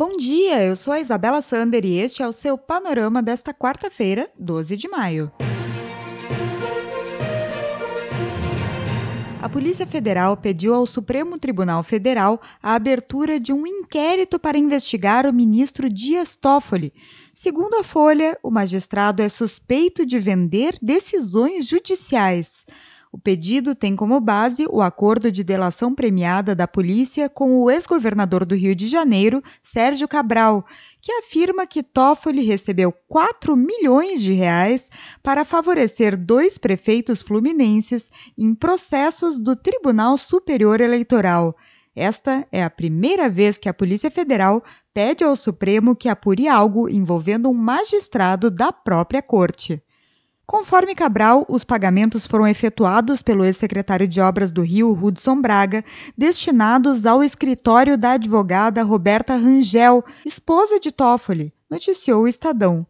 Bom dia, eu sou a Isabela Sander e este é o seu panorama desta quarta-feira, 12 de maio. A Polícia Federal pediu ao Supremo Tribunal Federal a abertura de um inquérito para investigar o ministro Dias Toffoli. Segundo a Folha, o magistrado é suspeito de vender decisões judiciais. O pedido tem como base o acordo de delação premiada da polícia com o ex-governador do Rio de Janeiro, Sérgio Cabral, que afirma que Toffoli recebeu 4 milhões de reais para favorecer dois prefeitos fluminenses em processos do Tribunal Superior Eleitoral. Esta é a primeira vez que a Polícia Federal pede ao Supremo que apure algo envolvendo um magistrado da própria corte. Conforme Cabral, os pagamentos foram efetuados pelo ex-secretário de Obras do Rio, Hudson Braga, destinados ao escritório da advogada Roberta Rangel, esposa de Toffoli, noticiou o Estadão.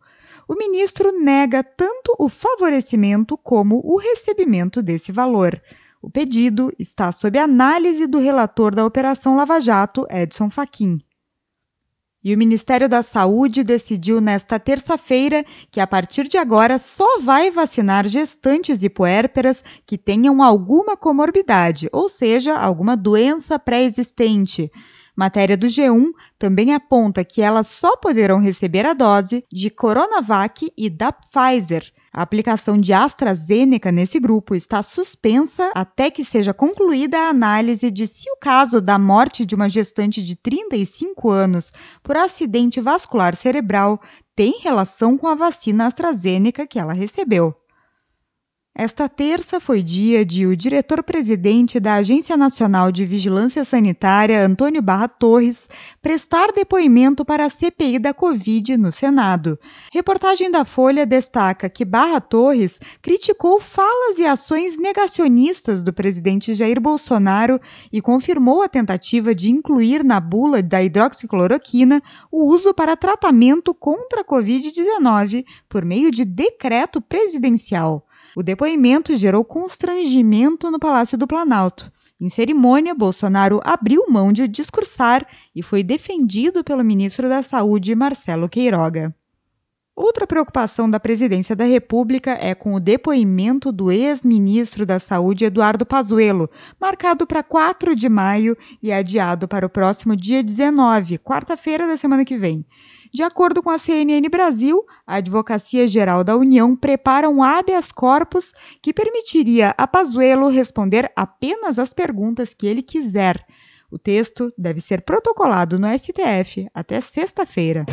O ministro nega tanto o favorecimento como o recebimento desse valor. O pedido está sob análise do relator da Operação Lava Jato, Edson Fachin. E o Ministério da Saúde decidiu nesta terça-feira que a partir de agora só vai vacinar gestantes e puérperas que tenham alguma comorbidade, ou seja, alguma doença pré-existente. Matéria do G1 também aponta que elas só poderão receber a dose de Coronavac e da Pfizer. A aplicação de AstraZeneca nesse grupo está suspensa até que seja concluída a análise de se o caso da morte de uma gestante de 35 anos por acidente vascular cerebral tem relação com a vacina AstraZeneca que ela recebeu. Esta terça foi dia de o diretor-presidente da Agência Nacional de Vigilância Sanitária, Antônio Barra Torres, prestar depoimento para a CPI da Covid no Senado. Reportagem da Folha destaca que Barra Torres criticou falas e ações negacionistas do presidente Jair Bolsonaro e confirmou a tentativa de incluir na bula da hidroxicloroquina o uso para tratamento contra a Covid-19 por meio de decreto presidencial. O depoimento gerou constrangimento no Palácio do Planalto. Em cerimônia, Bolsonaro abriu mão de discursar e foi defendido pelo ministro da Saúde, Marcelo Queiroga. Outra preocupação da presidência da República é com o depoimento do ex-ministro da Saúde, Eduardo Pazuello, marcado para 4 de maio e adiado para o próximo dia 19, quarta-feira da semana que vem. De acordo com a CNN Brasil, a Advocacia Geral da União prepara um habeas corpus que permitiria a Pazuello responder apenas as perguntas que ele quiser. O texto deve ser protocolado no STF até sexta-feira.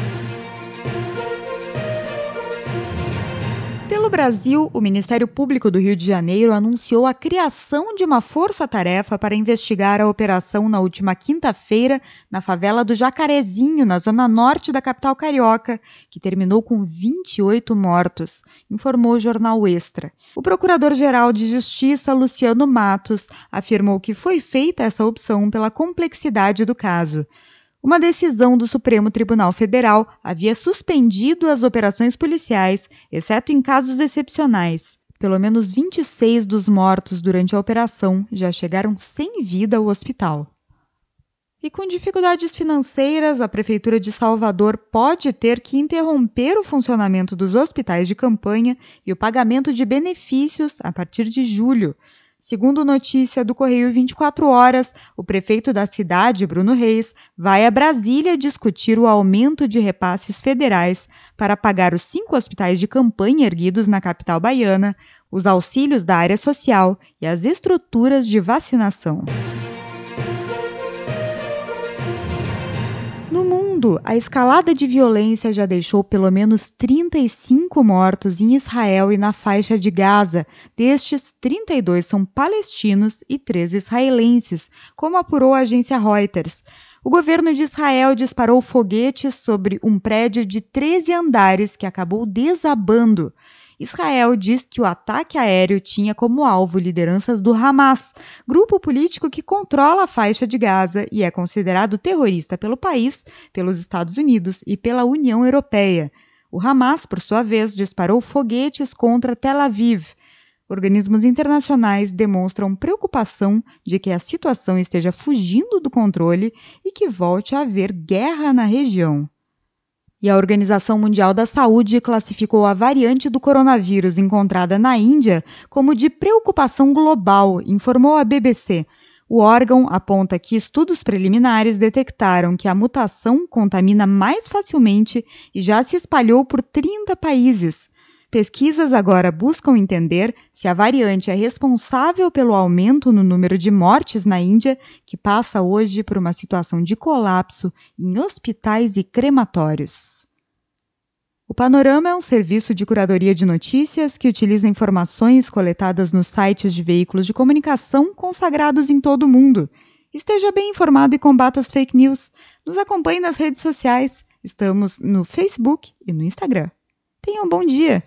Pelo Brasil, o Ministério Público do Rio de Janeiro anunciou a criação de uma força-tarefa para investigar a operação na última quinta-feira na favela do Jacarezinho, na zona norte da capital carioca, que terminou com 28 mortos, informou o jornal Extra. O Procurador-Geral de Justiça, Luciano Matos, afirmou que foi feita essa opção pela complexidade do caso. Uma decisão do Supremo Tribunal Federal havia suspendido as operações policiais, exceto em casos excepcionais. Pelo menos 26 dos mortos durante a operação já chegaram sem vida ao hospital. E com dificuldades financeiras, a Prefeitura de Salvador pode ter que interromper o funcionamento dos hospitais de campanha e o pagamento de benefícios a partir de julho. Segundo notícia do Correio 24 Horas, o prefeito da cidade, Bruno Reis, vai a Brasília discutir o aumento de repasses federais para pagar os cinco hospitais de campanha erguidos na capital baiana, os auxílios da área social e as estruturas de vacinação. A escalada de violência já deixou pelo menos 35 mortos em Israel e na faixa de Gaza. Destes, 32 são palestinos e 3 israelenses, como apurou a agência Reuters. O governo de Israel disparou foguetes sobre um prédio de 13 andares que acabou desabando. Israel diz que o ataque aéreo tinha como alvo lideranças do Hamas, grupo político que controla a faixa de Gaza e é considerado terrorista pelo país, pelos Estados Unidos e pela União Europeia. O Hamas, por sua vez, disparou foguetes contra Tel Aviv. organismos internacionais demonstram preocupação de que a situação esteja fugindo do controle e que volte a haver guerra na região. E a Organização Mundial da Saúde classificou a variante do coronavírus encontrada na Índia como de preocupação global, informou a BBC. O órgão aponta que estudos preliminares detectaram que a mutação contamina mais facilmente e já se espalhou por 30 países. Pesquisas agora buscam entender se a variante é responsável pelo aumento no número de mortes na Índia, que passa hoje por uma situação de colapso em hospitais e crematórios. O Panorama é um serviço de curadoria de notícias que utiliza informações coletadas nos sites de veículos de comunicação consagrados em todo o mundo. Esteja bem informado e combata as fake news. Nos acompanhe nas redes sociais. Estamos no Facebook e no Instagram. Tenha um bom dia!